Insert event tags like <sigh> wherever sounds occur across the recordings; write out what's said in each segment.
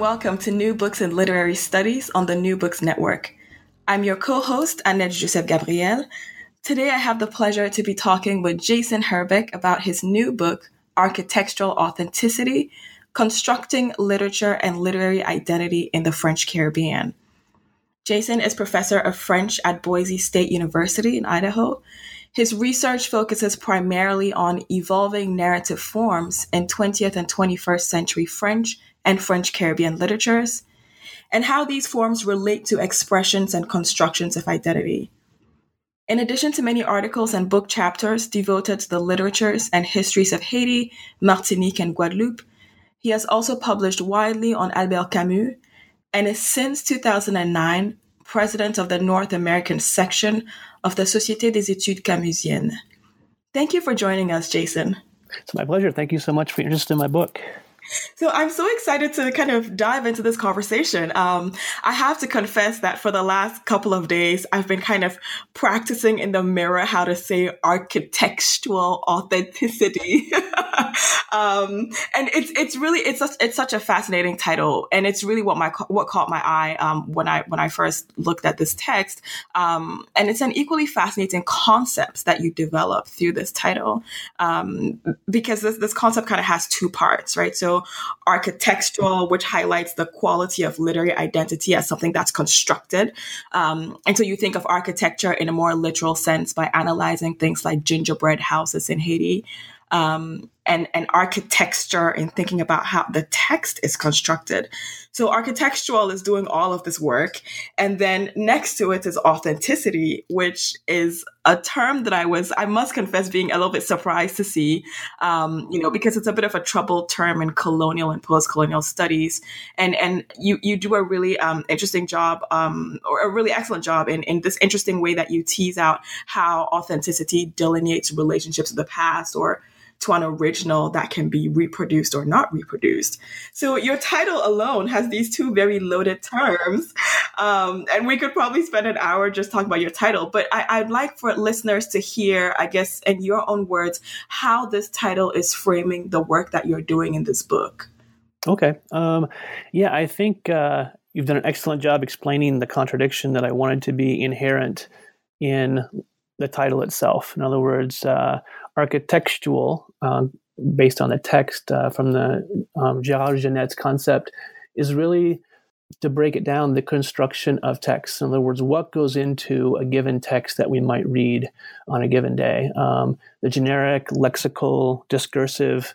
And welcome to New Books and Literary Studies on the New Books Network. I'm your co-host, Annette Joseph Gabriel. Today I have the pleasure to be talking with Jason Herbeck about his new book, Architectural Authenticity, Constructing Literature and Literary Identity in the French Caribbean. Jason is professor of French at Boise State University in Idaho. His research focuses primarily on evolving narrative forms in 20th and 21st century French and French Caribbean literatures, and how these forms relate to expressions and constructions of identity. In addition to many articles and book chapters devoted to the literatures and histories of Haiti, Martinique, and Guadeloupe, he has also published widely on Albert Camus and is since 2009 president of the North American section of the Société des études camusiennes. Thank you for joining us, Jason. It's my pleasure. Thank you so much for your interest in my book. So I'm so excited to kind of dive into this conversation. Um, I have to confess that for the last couple of days, I've been kind of practicing in the mirror how to say architectural authenticity. <laughs> um, and it's it's really it's such, it's such a fascinating title, and it's really what my what caught my eye um, when I when I first looked at this text. Um, and it's an equally fascinating concept that you develop through this title, um, because this this concept kind of has two parts, right? So architectural, which highlights the quality of literary identity as something that's constructed. Um, and so you think of architecture in a more literal sense by analyzing things like gingerbread houses in Haiti. Um, and, and architecture and thinking about how the text is constructed. So architectural is doing all of this work. And then next to it is authenticity, which is a term that I was, I must confess, being a little bit surprised to see, um, you know, because it's a bit of a troubled term in colonial and post-colonial studies. And, and you, you do a really um, interesting job um, or a really excellent job in, in this interesting way that you tease out how authenticity delineates relationships of the past or to an original that can be reproduced or not reproduced. So your title alone has these two very loaded terms. Um, and we could probably spend an hour just talking about your title, but I, would like for listeners to hear, I guess, in your own words, how this title is framing the work that you're doing in this book. Okay. Um, yeah, I think uh, you've done an excellent job explaining the contradiction that I wanted to be inherent in the title itself. In other words, uh, architectural, um, based on the text uh, from the um, Gérard Genette's concept, is really to break it down the construction of text. In other words, what goes into a given text that we might read on a given day. Um, the generic, lexical, discursive,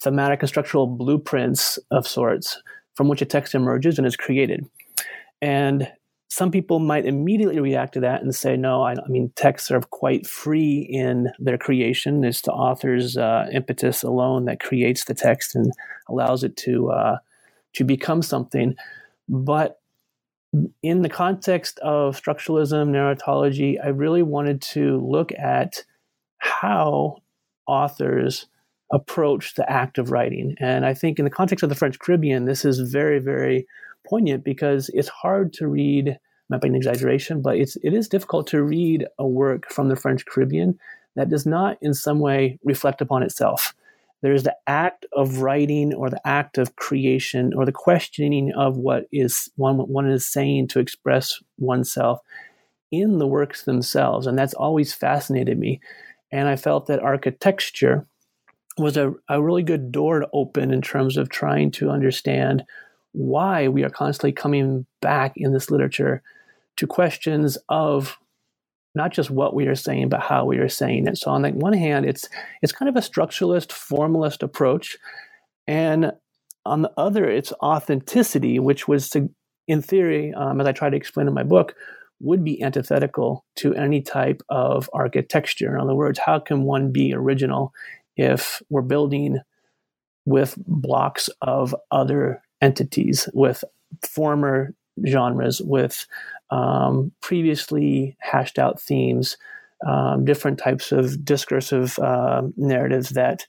thematic, and structural blueprints of sorts from which a text emerges and is created. And some people might immediately react to that and say, no, I, I mean, texts are quite free in their creation. It's the author's uh, impetus alone that creates the text and allows it to, uh, to become something. But in the context of structuralism, narratology, I really wanted to look at how authors approach the act of writing. And I think in the context of the French Caribbean, this is very, very poignant because it's hard to read, not by an exaggeration, but it's it is difficult to read a work from the French Caribbean that does not in some way reflect upon itself. There's the act of writing or the act of creation or the questioning of what is one one is saying to express oneself in the works themselves. And that's always fascinated me. And I felt that architecture was a, a really good door to open in terms of trying to understand why we are constantly coming back in this literature to questions of not just what we are saying, but how we are saying it. So on the one hand, it's it's kind of a structuralist, formalist approach, and on the other, it's authenticity, which was, to, in theory, um, as I try to explain in my book, would be antithetical to any type of architecture. In other words, how can one be original if we're building with blocks of other entities, with former genres, with um, previously hashed out themes, um, different types of discursive uh, narratives that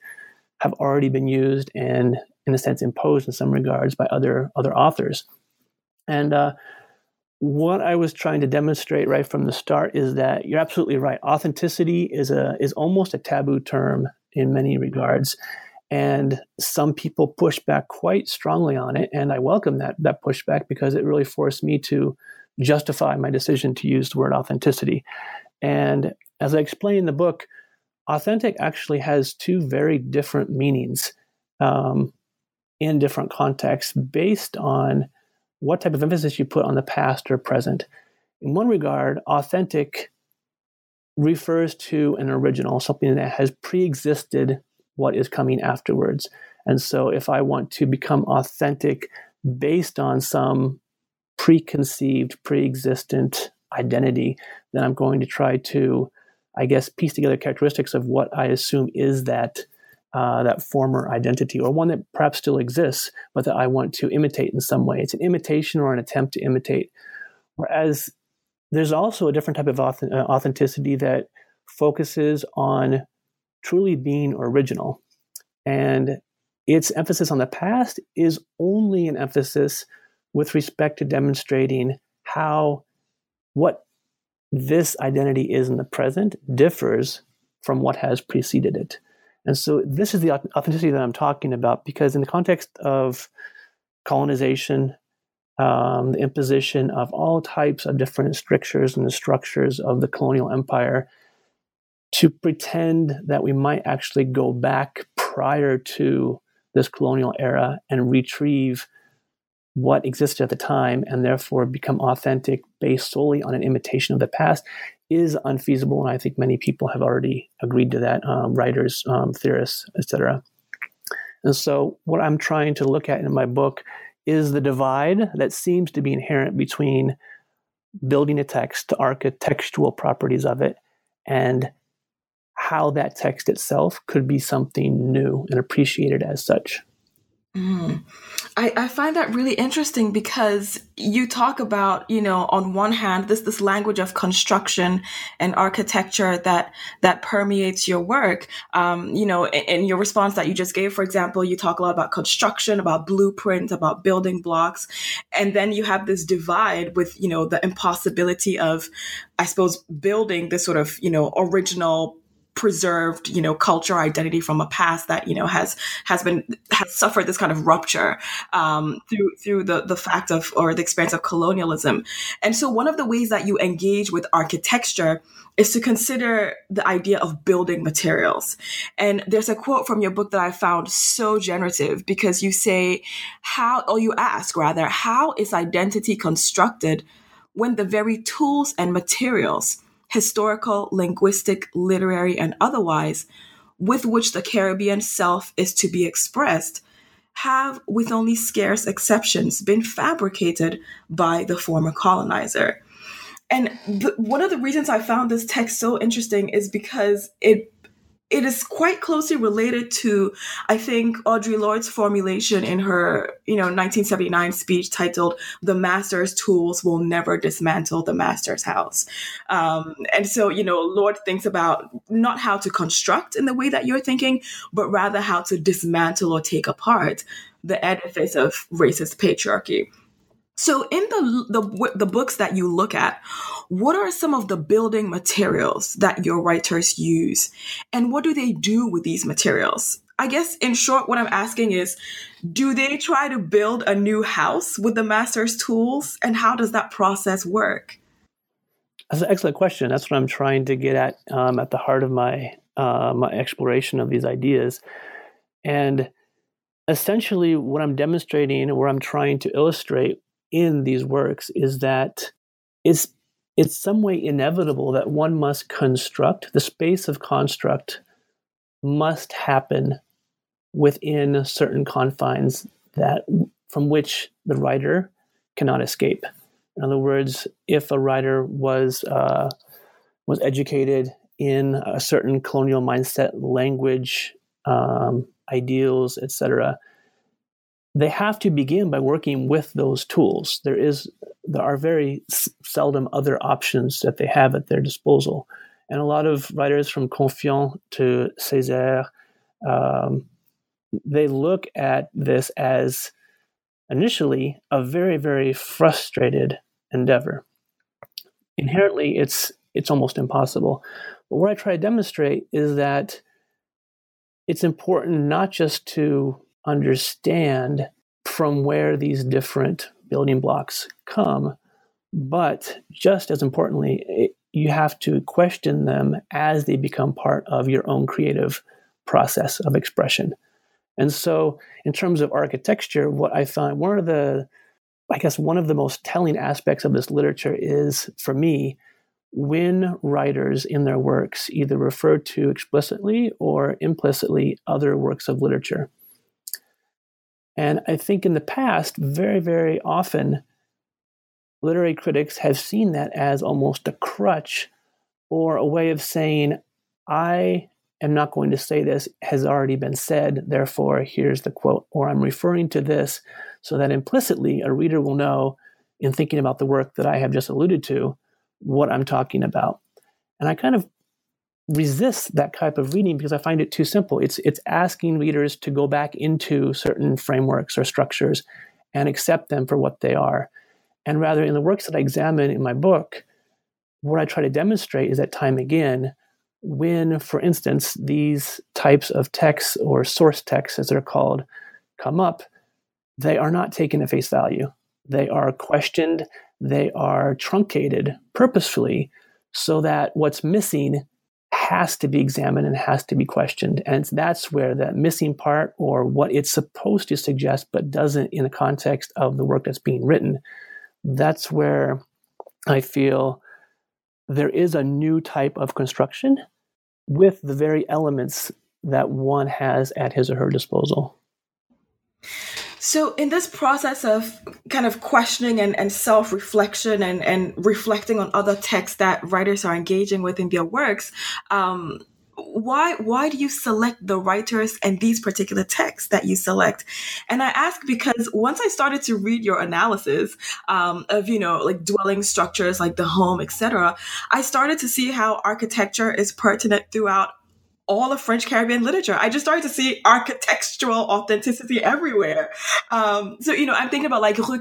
have already been used and, in a sense, imposed in some regards by other other authors. And uh, what I was trying to demonstrate right from the start is that you're absolutely right. Authenticity is a is almost a taboo term in many regards, and some people push back quite strongly on it. And I welcome that that pushback because it really forced me to justify my decision to use the word authenticity. And as I explain in the book, authentic actually has two very different meanings um, in different contexts based on what type of emphasis you put on the past or present. In one regard, authentic refers to an original, something that has pre existed what is coming afterwards. And so, if I want to become authentic based on some preconceived, pre existent identity, then I'm going to try to, I guess, piece together characteristics of what I assume is that uh, that former identity or one that perhaps still exists, but that I want to imitate in some way. It's an imitation or an attempt to imitate. Whereas there's also a different type of uh, authenticity that focuses on truly being original. And its emphasis on the past is only an emphasis with respect to demonstrating how what this identity is in the present differs from what has preceded it. And so this is the authenticity that I'm talking about because in the context of colonization, um, the imposition of all types of different strictures and the structures of the colonial empire, to pretend that we might actually go back prior to this colonial era and retrieve what existed at the time and therefore become authentic based solely on an imitation of the past is unfeasible, and I think many people have already agreed to that, um, writers, um, theorists, etc. And so, what I'm trying to look at in my book is the divide that seems to be inherent between building a text, the architectural properties of it, and how that text itself could be something new and appreciated as such. Mm. I, I find that really interesting because you talk about, you know, on one hand, this this language of construction and architecture that that permeates your work. Um, you know, in, in, your response that you just gave, for example, you talk a lot about construction, about blueprint, about building blocks, and then you have this divide with, you know, the impossibility of, I suppose, building this sort of, you know, original preserved you know culture identity from a past that you know has has been has suffered this kind of rupture um, through through the the fact of or the experience of colonialism. And so one of the ways that you engage with architecture is to consider the idea of building materials. And there's a quote from your book that i found so generative because you say how or you ask rather how is identity constructed when the very tools and materials historical, linguistic, literary, and otherwise, with which the Caribbean self is to be expressed, have, with only scarce exceptions, been fabricated by the former colonizer. And one of the reasons I found this text so interesting is because it it is quite closely related to, I think, Audre Lorde's formulation in her, you know, 1979 speech titled "The Master's Tools Will Never Dismantle the Master's House." Um, and so, you know, Lorde thinks about not how to construct in the way that you're thinking, but rather how to dismantle or take apart the edifice of racist patriarchy. So, in the, the the books that you look at, what are some of the building materials that your writers use, and what do they do with these materials? I guess, in short, what I'm asking is, do they try to build a new house with the master's tools, and how does that process work? That's an excellent question. That's what I'm trying to get at um, at the heart of my uh, my exploration of these ideas, and essentially, what I'm demonstrating, or I'm trying to illustrate in these works is that it's it's some way inevitable that one must construct the space of construct must happen within certain confines that from which the writer cannot escape. In other words, if a writer was uh, was educated in a certain colonial mindset, language, um, ideals, etc. They have to begin by working with those tools. There is there are very seldom other options that they have at their disposal, and a lot of writers from Confiant to Césaire, um, they look at this as initially a very very frustrated endeavor. Inherently, it's it's almost impossible. But what I try to demonstrate is that it's important not just to understand from where these different building blocks come, but just as importantly, it, you have to question them as they become part of your own creative process of expression. And so, in terms of architecture, what I find one of the, I guess, one of the most telling aspects of this literature is, for me, when writers in their works either refer to explicitly or implicitly other works of literature. And I think in the past, very, very often, literary critics have seen that as almost a crutch or a way of saying, I am not going to say this, has already been said, therefore, here's the quote, or I'm referring to this so that implicitly a reader will know in thinking about the work that I have just alluded to what I'm talking about. And I kind of resist that type of reading because I find it too simple. It's it's asking readers to go back into certain frameworks or structures and accept them for what they are. And rather in the works that I examine in my book, what I try to demonstrate is that time again, when, for instance, these types of texts or source texts, as they're called, come up, they are not taken at face value. They are questioned, they are truncated purposefully so that what's missing has to be examined and has to be questioned. And that's where that missing part or what it's supposed to suggest but doesn't in the context of the work that's being written, that's where I feel there is a new type of construction with the very elements that one has at his or her disposal. So, in this process of kind of questioning and, and self reflection and, and reflecting on other texts that writers are engaging with in their works, um, why why do you select the writers and these particular texts that you select? And i ask because once i started to read your analysis um, of you know like dwelling structures like the home etc i started to see how architecture is pertinent throughout all of French Caribbean literature. I just started to see architectural authenticity everywhere. Um, so, you know, I'm thinking about like Rue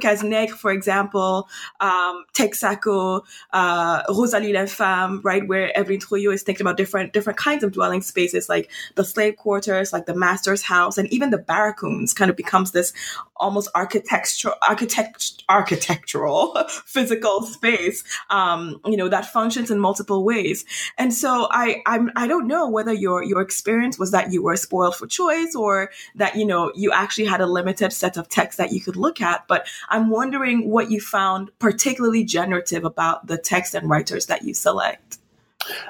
for example, um, Texaco, uh, Rosalie l'Infâme, right, where Evelyn Trouillot is thinking about different different kinds of dwelling spaces, like the slave quarters, like the master's house, and even the barracoons kind of becomes this almost architectural, architect, architectural <laughs> physical space, um, you know, that functions in multiple ways. And so I, I'm, I don't know whether your, your experience was that you were spoiled for choice or that, you know, you actually had a limited set of texts that you could look at. But I'm wondering what you found particularly generative about the text and writers that you select.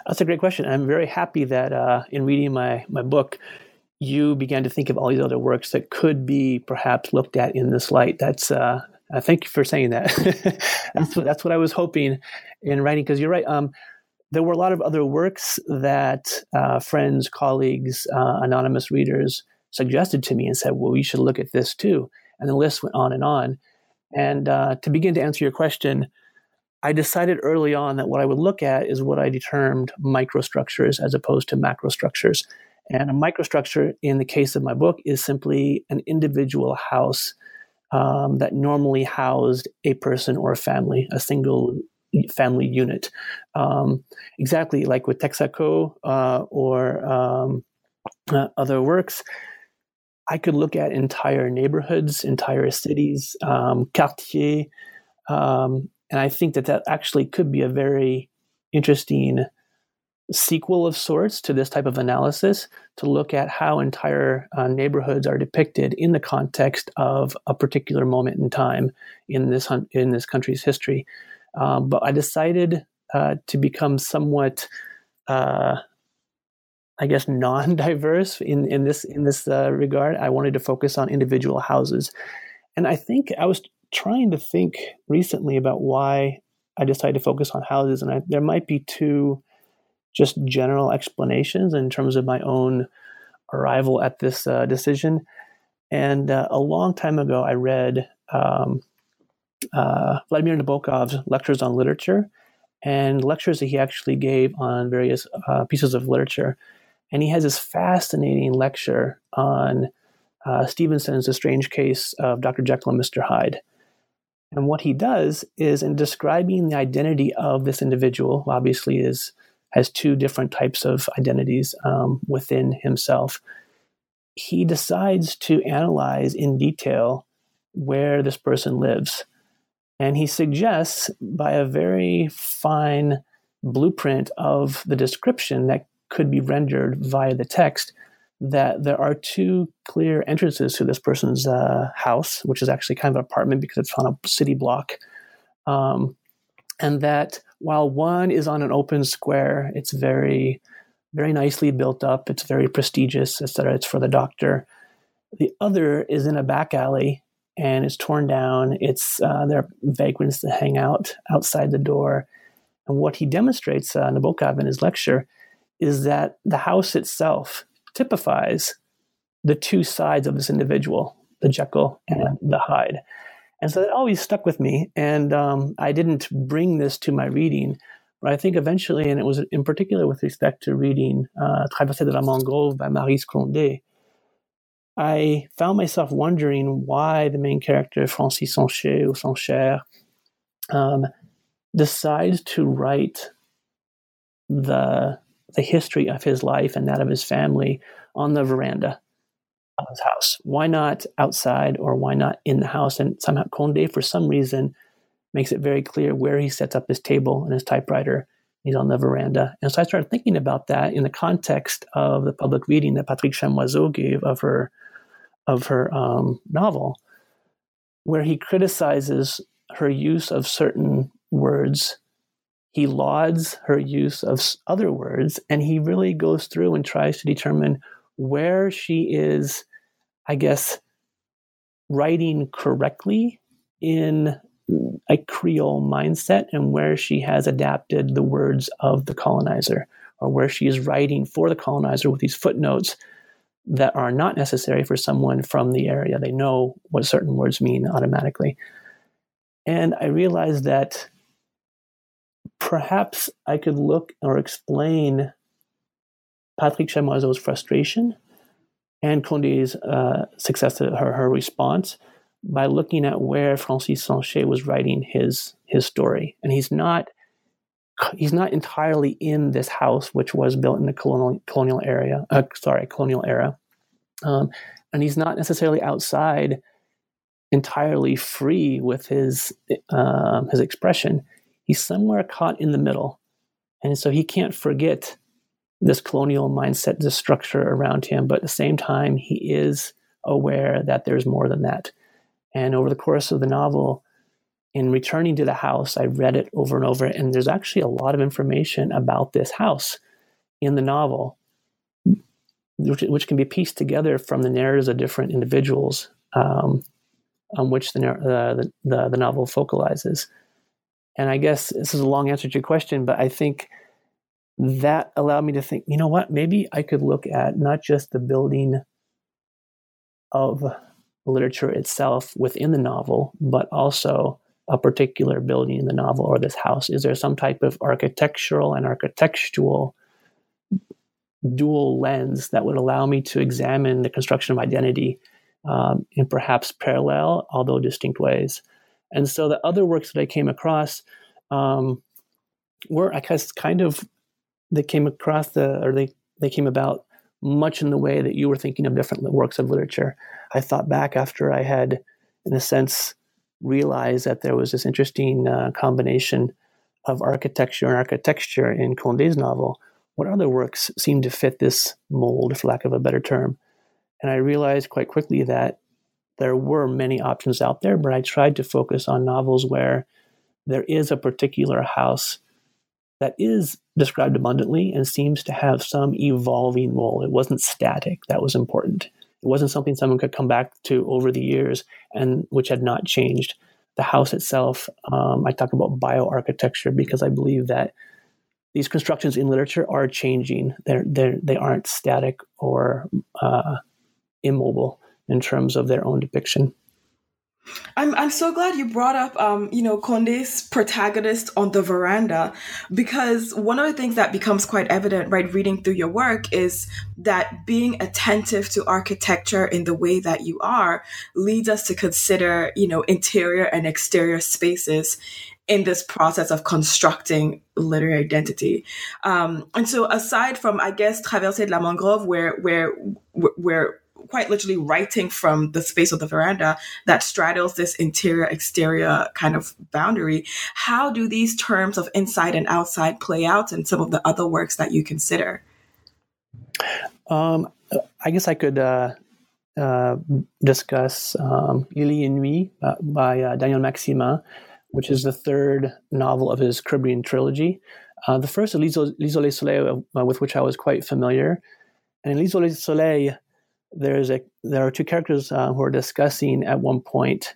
That's a great question. I'm very happy that uh, in reading my my book, you began to think of all these other works that could be perhaps looked at in this light. That's uh, uh, thank you for saying that. <laughs> that's what that's what I was hoping in writing because you're right. Um, there were a lot of other works that uh, friends, colleagues, uh, anonymous readers suggested to me and said, "Well, you should look at this too." And the list went on and on. And uh, to begin to answer your question, I decided early on that what I would look at is what I determined microstructures as opposed to macrostructures. And a microstructure, in the case of my book, is simply an individual house um, that normally housed a person or a family, a single family unit. Um, exactly like with Texaco uh, or um, uh, other works. I could look at entire neighborhoods, entire cities, um, quartier, um, and I think that that actually could be a very interesting sequel of sorts to this type of analysis to look at how entire uh, neighborhoods are depicted in the context of a particular moment in time in this in this country's history. Um, but I decided uh, to become somewhat, uh, I guess, <laughs> non-diverse in in this in this uh, regard. I wanted to focus on individual houses, and I think I was trying to think recently about why I decided to focus on houses, and I, there might be two just general explanations in terms of my own arrival at this uh, decision. And uh, a long time ago, I read um, uh, Vladimir Nabokov's lectures on literature and lectures that he actually gave on various uh, pieces of literature. And he has this fascinating lecture on uh, Stevenson's The Strange Case of Dr. Jekyll and Mr. Hyde. And what he does is in describing the identity of this individual, who obviously is has two different types of identities um, within himself, he decides to analyze in detail where this person lives. And he suggests by a very fine blueprint of the description that could be rendered via the text that there are two clear entrances to this person's uh, house, which is actually kind of an apartment because it's on a city block. Um, and that while one is on an open square, it's very, very nicely built up, it's very prestigious, etc. It's for the doctor. The other is in a back alley and it's torn down. It's uh, there are vagrants that hang out outside the door. And what he demonstrates, uh, Nabokov in his lecture, is that the house itself typifies the two sides of this individual, the Jekyll and the Hyde. And so that always stuck with me. And um, I didn't bring this to my reading, but I think eventually, and it was in particular with respect to reading uh, Traversée de la Mangrove by Maryse Condé, I found myself wondering why the main character, Francis Sancher or Sancher, um, decides to write the the history of his life and that of his family on the veranda of his house. Why not outside or why not in the house? And somehow Condé, for some reason, makes it very clear where he sets up his table and his typewriter. He's on the veranda. And so I started thinking about that in the context of the public reading that Patrick Chamoiseau gave of her of her um, novel, where he criticizes her use of certain words. He lauds her use of other words and he really goes through and tries to determine where she is, I guess, writing correctly in a Creole mindset and where she has adapted the words of the colonizer or where she is writing for the colonizer with these footnotes that are not necessary for someone from the area. They know what certain words mean automatically. And I realized that perhaps I could look or explain Patrick Chamoiseau's frustration and Condé's uh, success, her, her response, by looking at where Francis Sancher was writing his his story. And he's not he's not entirely in this house, which was built in the colonial colonial area. Uh, sorry, colonial era, um, and he's not necessarily outside entirely free with his um, his expression he's somewhere caught in the middle. And so he can't forget this colonial mindset, this structure around him, but at the same time, he is aware that there's more than that. And over the course of the novel, in returning to the house, I read it over and over, and there's actually a lot of information about this house in the novel, which, which can be pieced together from the narratives of different individuals um, on which the, uh, the, the, the novel focalizes. And I guess this is a long answer to your question, but I think that allowed me to think, you know what, maybe I could look at not just the building of literature itself within the novel, but also a particular building in the novel or this house. Is there some type of architectural and architectural dual lens that would allow me to examine the construction of identity um, in perhaps parallel, although distinct ways? And so the other works that I came across um, were, I guess, kind of they came across the or they they came about much in the way that you were thinking of different works of literature. I thought back after I had, in a sense, realized that there was this interesting uh, combination of architecture and architecture in Condé's novel. What other works seemed to fit this mold, for lack of a better term? And I realized quite quickly that there were many options out there, but I tried to focus on novels where there is a particular house that is described abundantly and seems to have some evolving role. It wasn't static, that was important. It wasn't something someone could come back to over the years and which had not changed. The house itself, um, I talk about bioarchitecture because I believe that these constructions in literature are changing. They're, they're, they aren't static or uh, immobile in terms of their own depiction. I'm I'm so glad you brought up um, you know Condé's protagonist on the veranda because one of the things that becomes quite evident right reading through your work is that being attentive to architecture in the way that you are leads us to consider you know interior and exterior spaces in this process of constructing literary identity. Um, and so aside from I guess Traversée de la Mangrove where where where quite literally writing from the space of the veranda that straddles this interior exterior kind of boundary. How do these terms of inside and outside play out in some of the other works that you consider? Um, I guess I could uh, uh, discuss um, L'Île et une nuit uh, by uh, Daniel Maximin, which is the third novel of his Caribbean trilogy. Uh, the first, is L'Isolé Soleil, uh, with which I was quite familiar. And in L'Isolé Soleil, there's a there are two characters uh, who are discussing at one point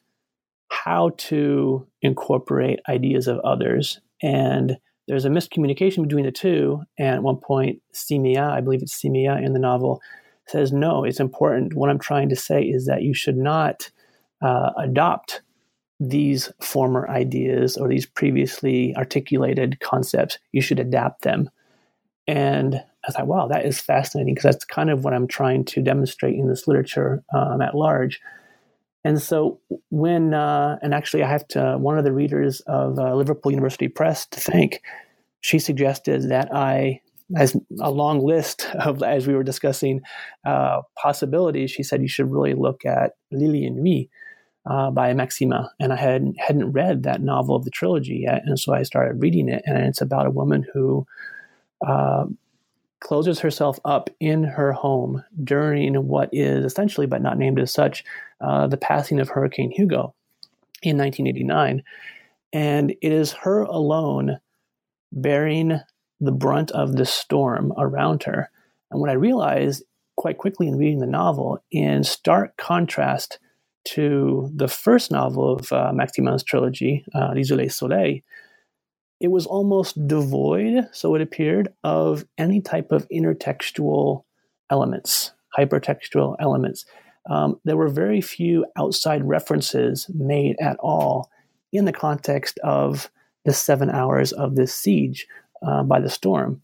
how to incorporate ideas of others. And there's a miscommunication between the two. And at one point Simia, I believe it's Simia in the novel says no it's important. What I'm trying to say is that you should not uh, adopt these former ideas or these previously articulated concepts. You should adapt them. And I thought, wow, that is fascinating because that's kind of what I'm trying to demonstrate in this literature um, at large. And so when, uh, and actually, I have to, one of the readers of uh, Liverpool University Press to thank, she suggested that I, as a long list of, as we were discussing uh, possibilities, she said you should really look at L'Île et une nuit uh, by Maximin. And I had, hadn't read that novel of the trilogy yet. And so I started reading it. And it's about a woman who, uh, closes herself up in her home during what is essentially, but not named as such, uh, the passing of Hurricane Hugo in 1989. And it is her alone bearing the brunt of the storm around her. And what I realized quite quickly in reading the novel, in stark contrast to the first novel of uh, Maximin's trilogy, uh, L'Isolé Soleil, it was almost devoid, so it appeared, of any type of intertextual elements, hypertextual elements. Um, there were very few outside references made at all in the context of the seven hours of this siege uh, by the storm.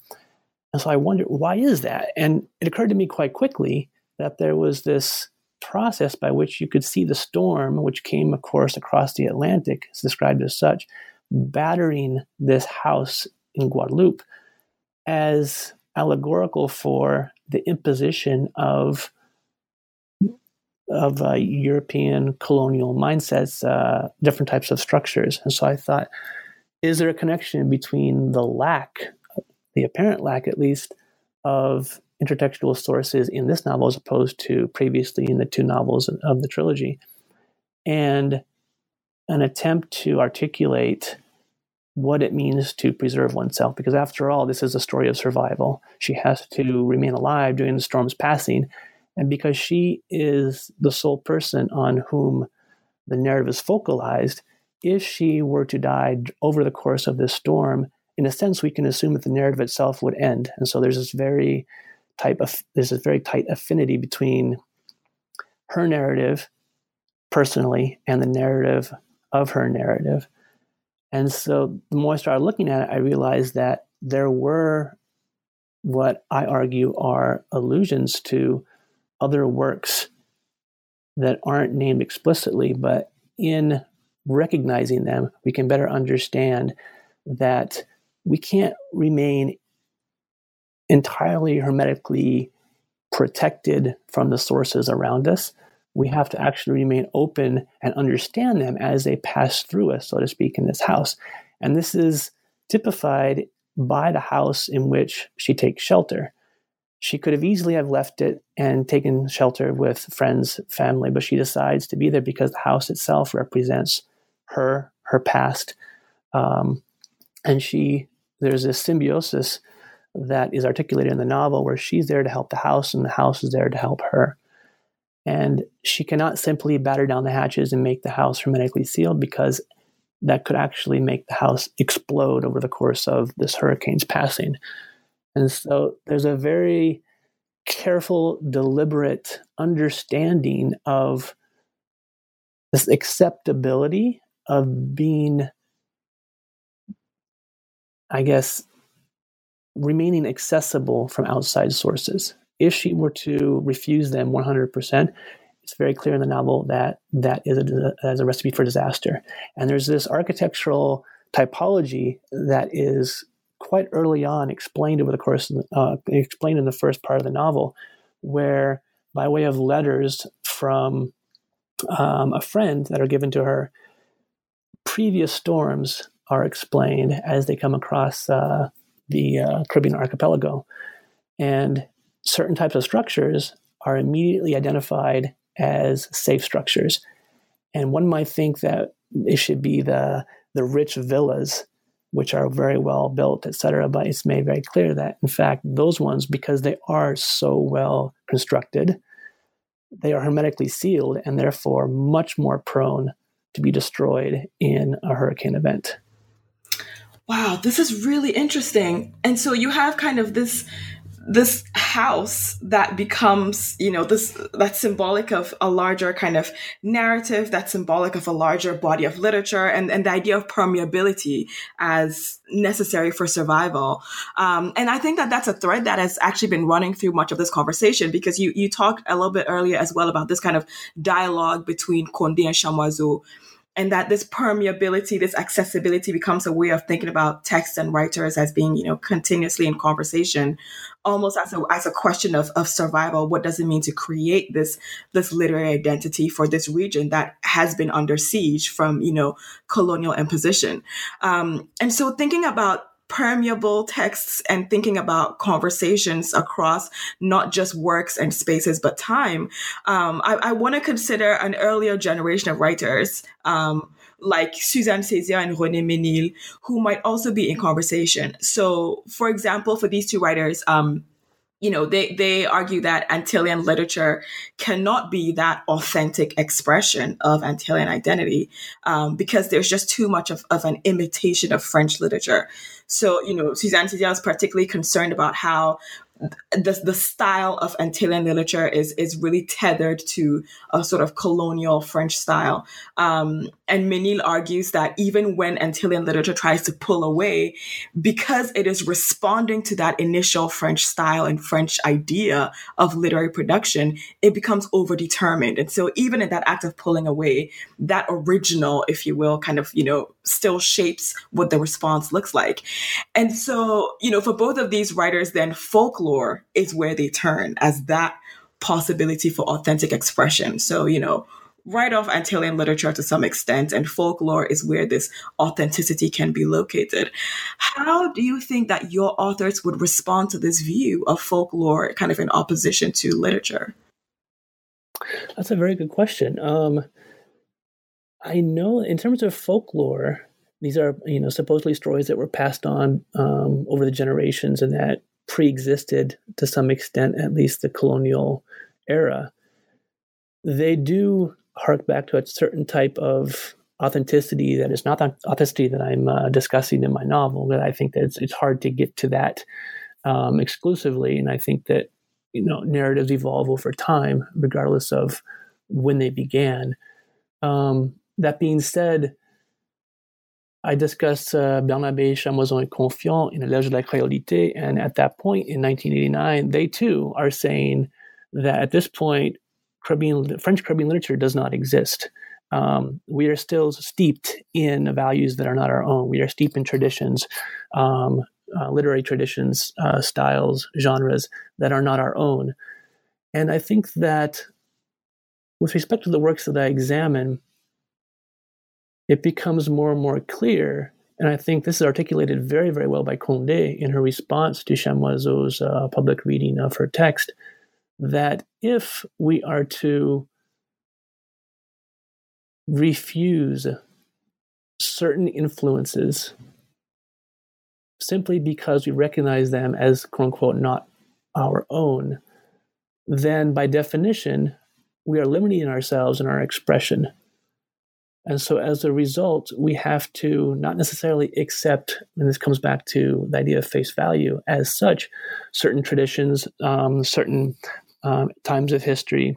And so I wondered, why is that? And it occurred to me quite quickly that there was this process by which you could see the storm, which came, of course, across the Atlantic, it's described as such, battering this house in Guadeloupe as allegorical for the imposition of of uh, European colonial mindsets, uh, different types of structures. And so I thought, is there a connection between the lack, the apparent lack at least, of intertextual sources in this novel as opposed to previously in the two novels of the trilogy, and an attempt to articulate what it means to preserve oneself. Because after all, this is a story of survival. She has to remain alive during the storm's passing. And because she is the sole person on whom the narrative is focalized, if she were to die over the course of this storm, in a sense, we can assume that the narrative itself would end. And so there's this very type of there's a very tight affinity between her narrative personally and the narrative of her narrative. And so the more I started looking at it, I realized that there were what I argue are allusions to other works that aren't named explicitly, but in recognizing them, we can better understand that we can't remain entirely hermetically protected from the sources around us we have to actually remain open and understand them as they pass through us, so to speak, in this house. And this is typified by the house in which she takes shelter. She could have easily have left it and taken shelter with friends, family, but she decides to be there because the house itself represents her, her past, um, and she there's this symbiosis that is articulated in the novel where she's there to help the house and the house is there to help her. And she cannot simply batter down the hatches and make the house hermetically sealed because that could actually make the house explode over the course of this hurricane's passing. And so there's a very careful, deliberate understanding of this acceptability of being, I guess, remaining accessible from outside sources. If she were to refuse them 100%, it's very clear in the novel that that is a, a recipe for disaster. And there's this architectural typology that is quite early on explained over the course, uh, explained in the first part of the novel, where by way of letters from um, a friend that are given to her, previous storms are explained as they come across uh, the uh, Caribbean archipelago. And certain types of structures are immediately identified as safe structures. And one might think that it should be the, the rich villas, which are very well built, et cetera. But it's made very clear that, in fact, those ones, because they are so well constructed, they are hermetically sealed and therefore much more prone to be destroyed in a hurricane event. Wow, this is really interesting. And so you have kind of this this house that becomes, you know, this that's symbolic of a larger kind of narrative, that's symbolic of a larger body of literature, and, and the idea of permeability as necessary for survival. Um, and I think that that's a thread that has actually been running through much of this conversation because you you talked a little bit earlier as well about this kind of dialogue between Condé and Chamoiseau and that this permeability, this accessibility becomes a way of thinking about text and writers as being, you know, continuously in conversation, almost as a as a question of, of survival. What does it mean to create this this literary identity for this region that has been under siege from, you know, colonial imposition? Um, and so thinking about permeable texts and thinking about conversations across not just works and spaces but time um, i, I want to consider an earlier generation of writers um, like Suzanne Césaire and René Ménil, who might also be in conversation. So, for example, for these two writers, um, you know, they, they argue that Antillean literature cannot be that authentic expression of Antillean identity um, because there's just too much of, of an imitation of French literature. So, you know, Suzanne Césaire is particularly concerned about how the, the style of Antillean literature is is really tethered to a sort of colonial French style. Um, and Ménil argues that even when Antillean literature tries to pull away, because it is responding to that initial French style and French idea of literary production, it becomes overdetermined. And so even in that act of pulling away, that original, if you will, kind of, you know, still shapes what the response looks like. And so, you know, for both of these writers, then folklore is where they turn as that possibility for authentic expression. So, you know, write off Antillean literature to some extent, and folklore is where this authenticity can be located. How do you think that your authors would respond to this view of folklore kind of in opposition to literature? That's a very good question. Um, I know in terms of folklore, these are you know supposedly stories that were passed on um, over the generations and that pre-existed to some extent, at least the colonial era. They do hark back to a certain type of authenticity that is not the authenticity that I'm uh, discussing in my novel. That I think that it's, it's hard to get to that um, exclusively, and I think that you know narratives evolve over time, regardless of when they began. Um, that being said, I discussed uh, Bernabé, Chamoiseau, and Confiant in Éloge de la Créolité, and at that point in 1989, they too are saying that at this point, Caribbean, French Caribbean literature does not exist. Um, we are still steeped in values that are not our own. We are steeped in traditions, um, uh, literary traditions, uh, styles, genres that are not our own. And I think that with respect to the works that I examine, it becomes more and more clear. And I think this is articulated very, very well by Condé in her response to Chamoiseau's uh, public reading of her text that if we are to refuse certain influences simply because we recognize them as quote unquote not our own, then by definition, we are limiting ourselves in our expression And so, as a result, we have to not necessarily accept, and this comes back to the idea of face value, as such, certain traditions, um, certain um, times of history,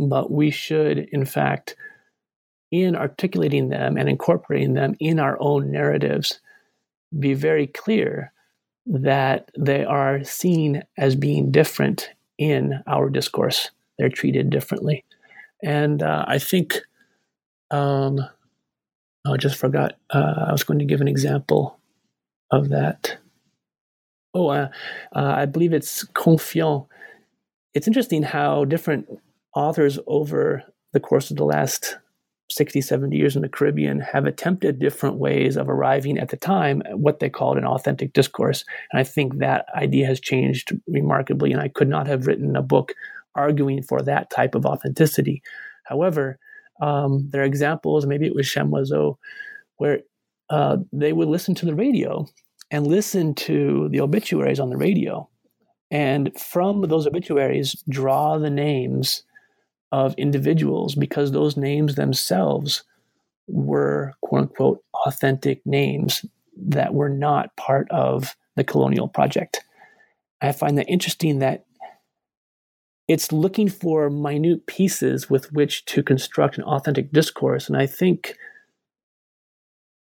but we should, in fact, in articulating them and incorporating them in our own narratives, be very clear that they are seen as being different in our discourse. They're treated differently. And uh, I think um, oh, I just forgot. Uh, I was going to give an example of that. Oh, uh, uh, I believe it's Confiant. It's interesting how different authors over the course of the last 60, 70 years in the Caribbean have attempted different ways of arriving at the time at what they called an authentic discourse. And I think that idea has changed remarkably, and I could not have written a book arguing for that type of authenticity. However, um, there are examples, maybe it was Chamoiseau, where uh, they would listen to the radio and listen to the obituaries on the radio. And from those obituaries, draw the names of individuals because those names themselves were quote unquote authentic names that were not part of the colonial project. I find that interesting that it's looking for minute pieces with which to construct an authentic discourse. And I think,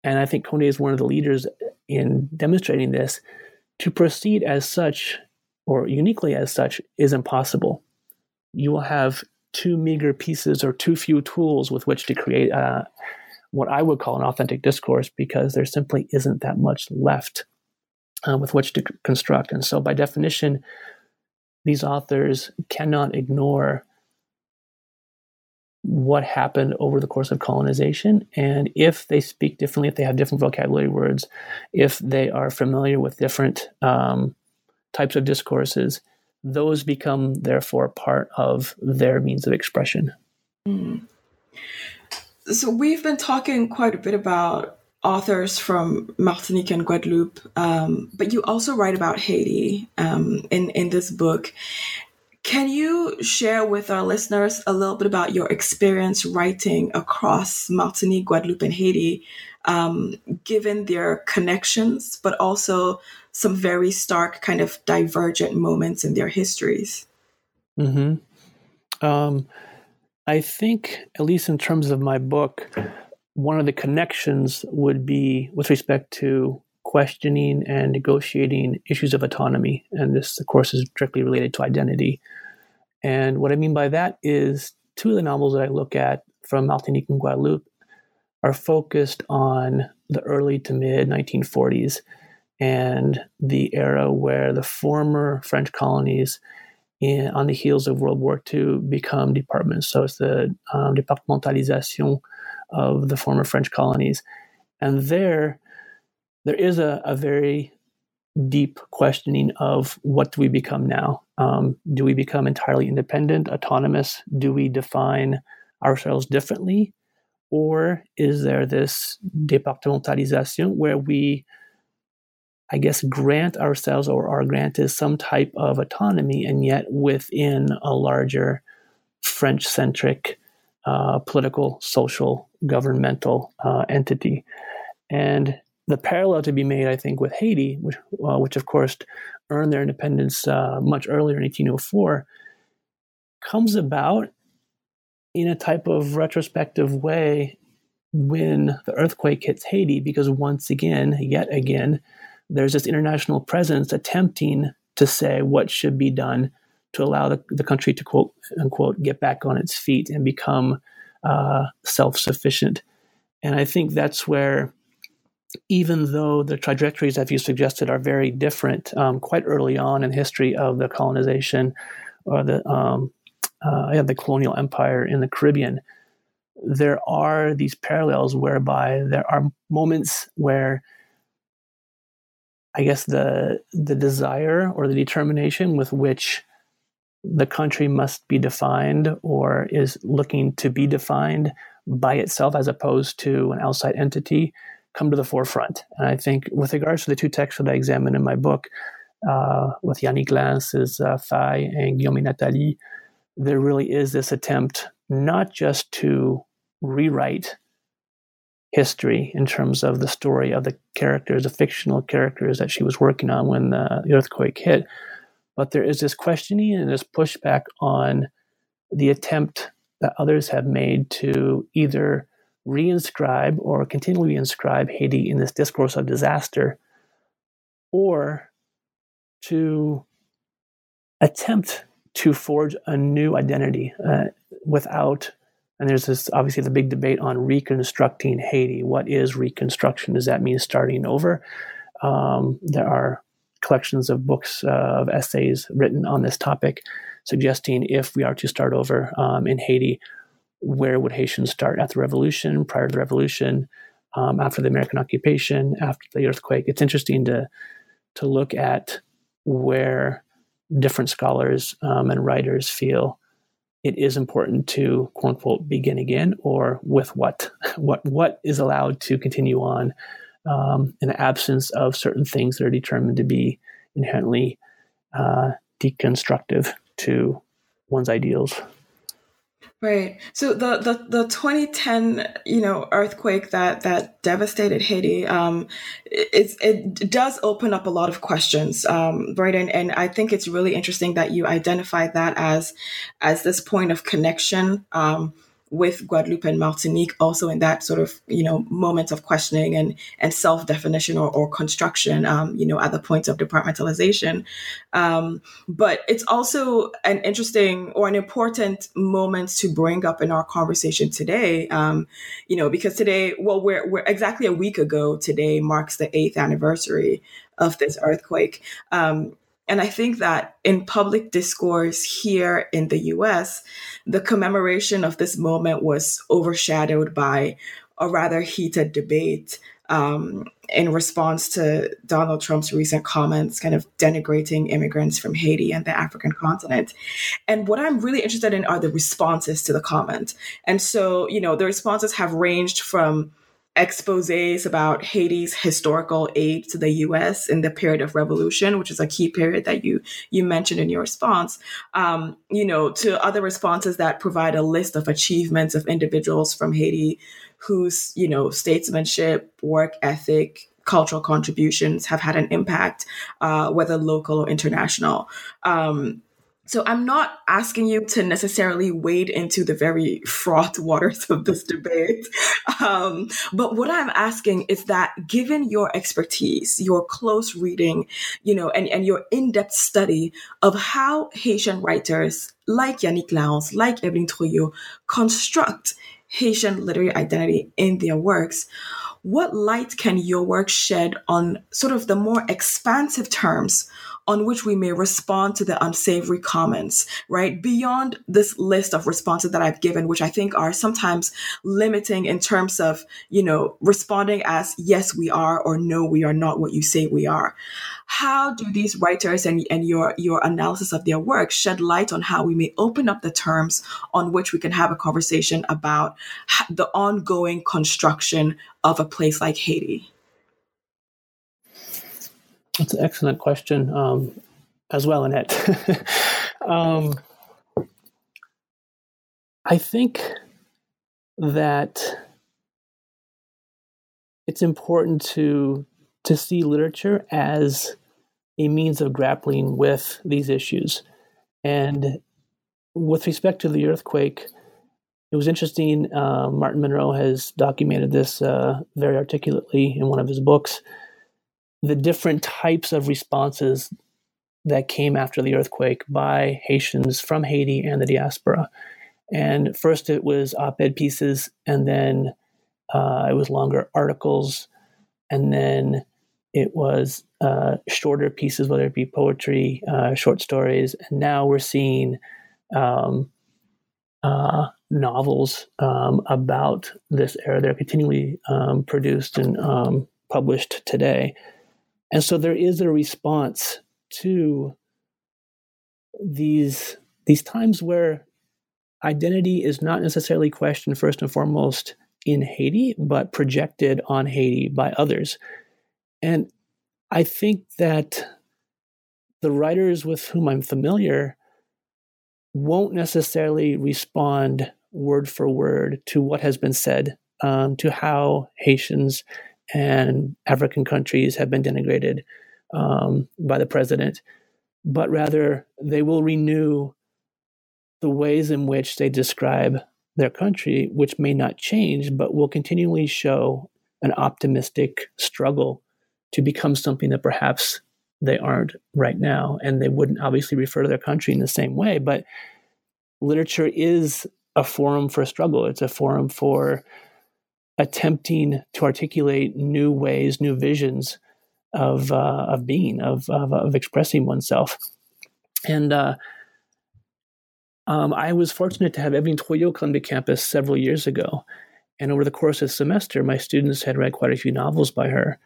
and I think Condé is one of the leaders in demonstrating this, to proceed as such or uniquely as such is impossible. You will have too meager pieces or too few tools with which to create uh, what I would call an authentic discourse because there simply isn't that much left uh, with which to c- construct. And so, by definition, these authors cannot ignore what happened over the course of colonization. And if they speak differently, if they have different vocabulary words, if they are familiar with different um, types of discourses, those become therefore part of their means of expression. Mm. So we've been talking quite a bit about authors from Martinique and Guadeloupe, um, but you also write about Haiti um, in in this book. Can you share with our listeners a little bit about your experience writing across Martinique, Guadeloupe, and Haiti, um, given their connections, but also some very stark, kind of divergent moments in their histories? Hmm. I think, at least in terms of my book, one of the connections would be with respect to questioning and negotiating issues of autonomy. And this, of course, is directly related to identity. And what I mean by that is two of the novels that I look at from Martinique and Guadeloupe are focused on the early to mid 1940s and the era where the former French colonies in, on the heels of World War II become departments. So it's the um, départementalisation of the former French colonies. And there, there is a, a very deep questioning of what do we become now? Um, do we become entirely independent, autonomous? Do we define ourselves differently? Or is there this départementalisation where we, I guess, grant ourselves or are granted some type of autonomy and yet within a larger French centric uh, political, social, governmental uh, entity. And the parallel to be made, I think, with Haiti, which, uh, which of course earned their independence uh, much earlier in 1804, comes about in a type of retrospective way when the earthquake hits Haiti, because once again, yet again, there's this international presence attempting to say what should be done to allow the, the country to quote unquote get back on its feet and become uh, self sufficient. And I think that's where, even though the trajectories, as you suggested, are very different, um, quite early on in history of the colonization or the um, uh, the colonial empire in the Caribbean, there are these parallels whereby there are moments where I guess the the desire or the determination with which the country must be defined or is looking to be defined by itself as opposed to an outside entity come to the forefront. And I think, with regards to the two texts that I examine in my book, uh, with Yannick Lahens' uh, Failles and Guillaume Nathalie, there really is this attempt not just to rewrite history in terms of the story of the characters, the fictional characters that she was working on when the earthquake hit. But there is this questioning and this pushback on the attempt that others have made to either reinscribe or continually inscribe Haiti in this discourse of disaster, or to attempt to forge a new identity uh, without and there's this obviously the big debate on reconstructing Haiti. What is reconstruction? Does that mean starting over? Um, there are collections of books uh, of essays written on this topic, suggesting if we are to start over um, in Haiti, where would Haitians start at the revolution, prior to the revolution, um, after the American occupation, after the earthquake? It's interesting to to look at where different scholars um, and writers feel it is important to quote unquote begin again or with what <laughs> what what is allowed to continue on um, in the absence of certain things that are determined to be inherently uh, deconstructive to one's ideals Right. So the, the, the 2010, you know, earthquake that, that devastated Haiti, um, it, it does open up a lot of questions. Um, right. And, and I think it's really interesting that you identify that as, as this point of connection, um, with Guadeloupe and Martinique also in that sort of you know moment of questioning and and self definition or, or construction um, you know at the point of departmentalization. Um, but it's also an interesting or an important moment to bring up in our conversation today um, you know because today well we're, we're exactly a week ago today marks the eighth anniversary of this earthquake. Um, and I think that in public discourse here in the US, the commemoration of this moment was overshadowed by a rather heated debate um, in response to Donald Trump's recent comments, kind of denigrating immigrants from Haiti and the African continent. And what I'm really interested in are the responses to the comment. And so, you know, the responses have ranged from exposes about Haiti's historical aid to the U.S. in the period of revolution, which is a key period that you you mentioned in your response. Um, you know, to other responses that provide a list of achievements of individuals from Haiti whose you know statesmanship, work ethic, cultural contributions have had an impact, uh, whether local or international. Um, so I'm not asking you to necessarily wade into the very fraught <laughs> waters of this debate. Um, but what I'm asking is that given your expertise, your close reading, you know, and, and your in-depth study of how Haitian writers like Yannick Lahens, like Evelyn Trouillot, construct Haitian literary identity in their works, what light can your work shed on sort of the more expansive terms on which we may respond to the unsavory comments, right? Beyond this list of responses that I've given, which I think are sometimes limiting in terms of, you know, responding as yes, we are or no, we are not what you say we are. How do these writers and, and your, your analysis of their work shed light on how we may open up the terms on which we can have a conversation about the ongoing construction of a place like Haiti? That's an excellent question um, as well, Annette. <laughs> um, I think that it's important to to see literature as a means of grappling with these issues. And with respect to the earthquake, it was interesting. Uh, Martin Munro has documented this uh, very articulately in one of his books the different types of responses that came after the earthquake by Haitians from Haiti and the diaspora. And first it was op ed pieces, and then uh, it was longer articles, and then it was uh, shorter pieces, whether it be poetry, uh, short stories, and now we're seeing um, uh, novels um, about this era. They're continually um, produced and um, published today. And so there is a response to these these times where identity is not necessarily questioned first and foremost in Haiti, but projected on Haiti by others. And I think that the writers with whom I'm familiar won't necessarily respond word for word to what has been said um, to how Haitians and African countries have been denigrated um, by the president, but rather they will renew the ways in which they describe their country, which may not change, but will continually show an optimistic struggle to become something that perhaps they aren't right now. And they wouldn't obviously refer to their country in the same way, but literature is a forum for struggle. It's a forum for attempting to articulate new ways, new visions of uh, of being, of, of, of expressing oneself. And uh, um, I was fortunate to have Evelyne Trouillot come to campus several years ago, and over the course of the semester, my students had read quite a few novels by her,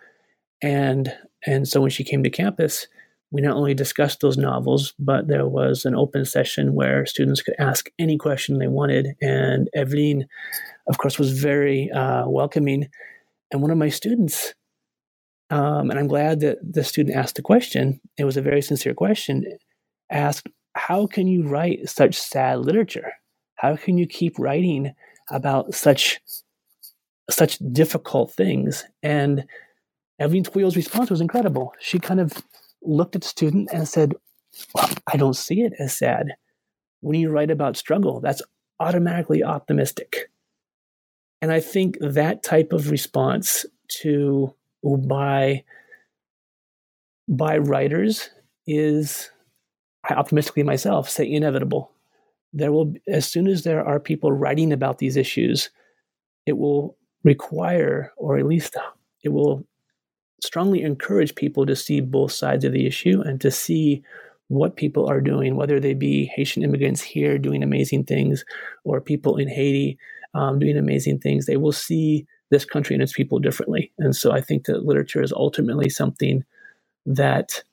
and and so when she came to campus, we not only discussed those novels, but there was an open session where students could ask any question they wanted. And Evelyn, of course, was very uh, welcoming. And one of my students, um, and I'm glad that the student asked the question, it was a very sincere question, asked, How can you write such sad literature? How can you keep writing about such such difficult things? And Evelyn Trouillot's response was incredible. She kind of looked at the student and said, well, I don't see it as sad. When you write about struggle, that's automatically optimistic. And I think that type of response to by by writers is I optimistically myself say inevitable. There will as soon as there are people writing about these issues, it will require or at least it will strongly encourage people to see both sides of the issue and to see what people are doing, whether they be Haitian immigrants here doing amazing things or people in Haiti um, doing amazing things. They will see this country and its people differently. And so I think that literature is ultimately something that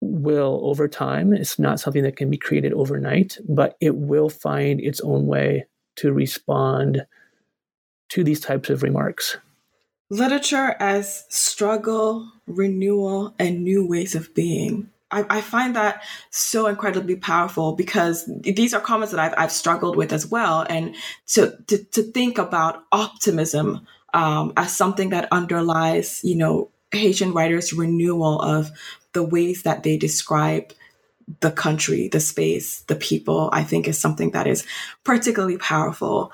will, over time, it's not something that can be created overnight, but it will find its own way to respond to these types of remarks literature as struggle, renewal, and new ways of being. I, I, find that so incredibly powerful because these are comments that I've, I've struggled with as well. And to, to, to think about optimism um, as something that underlies, you know, Haitian writers' renewal of the ways that they describe the country, the space, the people, I think is something that is particularly powerful.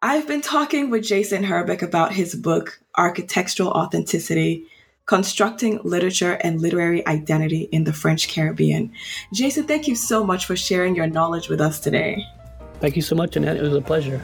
I've been talking with Jason Herbeck about his book, Architextual Authenticity Constructing Literature and Literary Identity in the French Caribbean. Jason, thank you so much for sharing your knowledge with us today. Thank you so much, Annette. It was a pleasure.